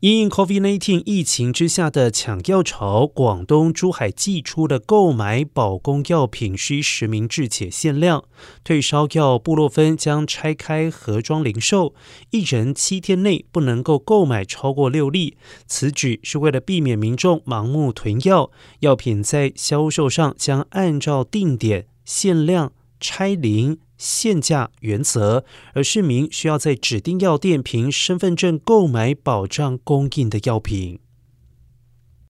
因 COVID-19 疫情之下的抢药潮，广东珠海寄出的购买保供药品需实名制且限量。退烧药布洛芬将拆开盒装零售，一人七天内不能够购买超过六粒。此举是为了避免民众盲目囤药，药品在销售上将按照定点、限量、拆零。限价原则，而市民需要在指定药店凭身份证购买保障供应的药品。